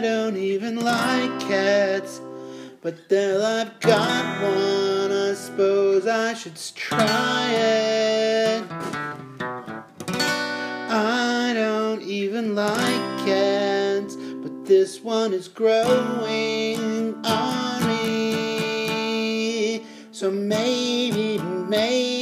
I don't even like cats. But then I've got one, I suppose I should try it. I don't even like cats, but this one is growing on me. So maybe, maybe.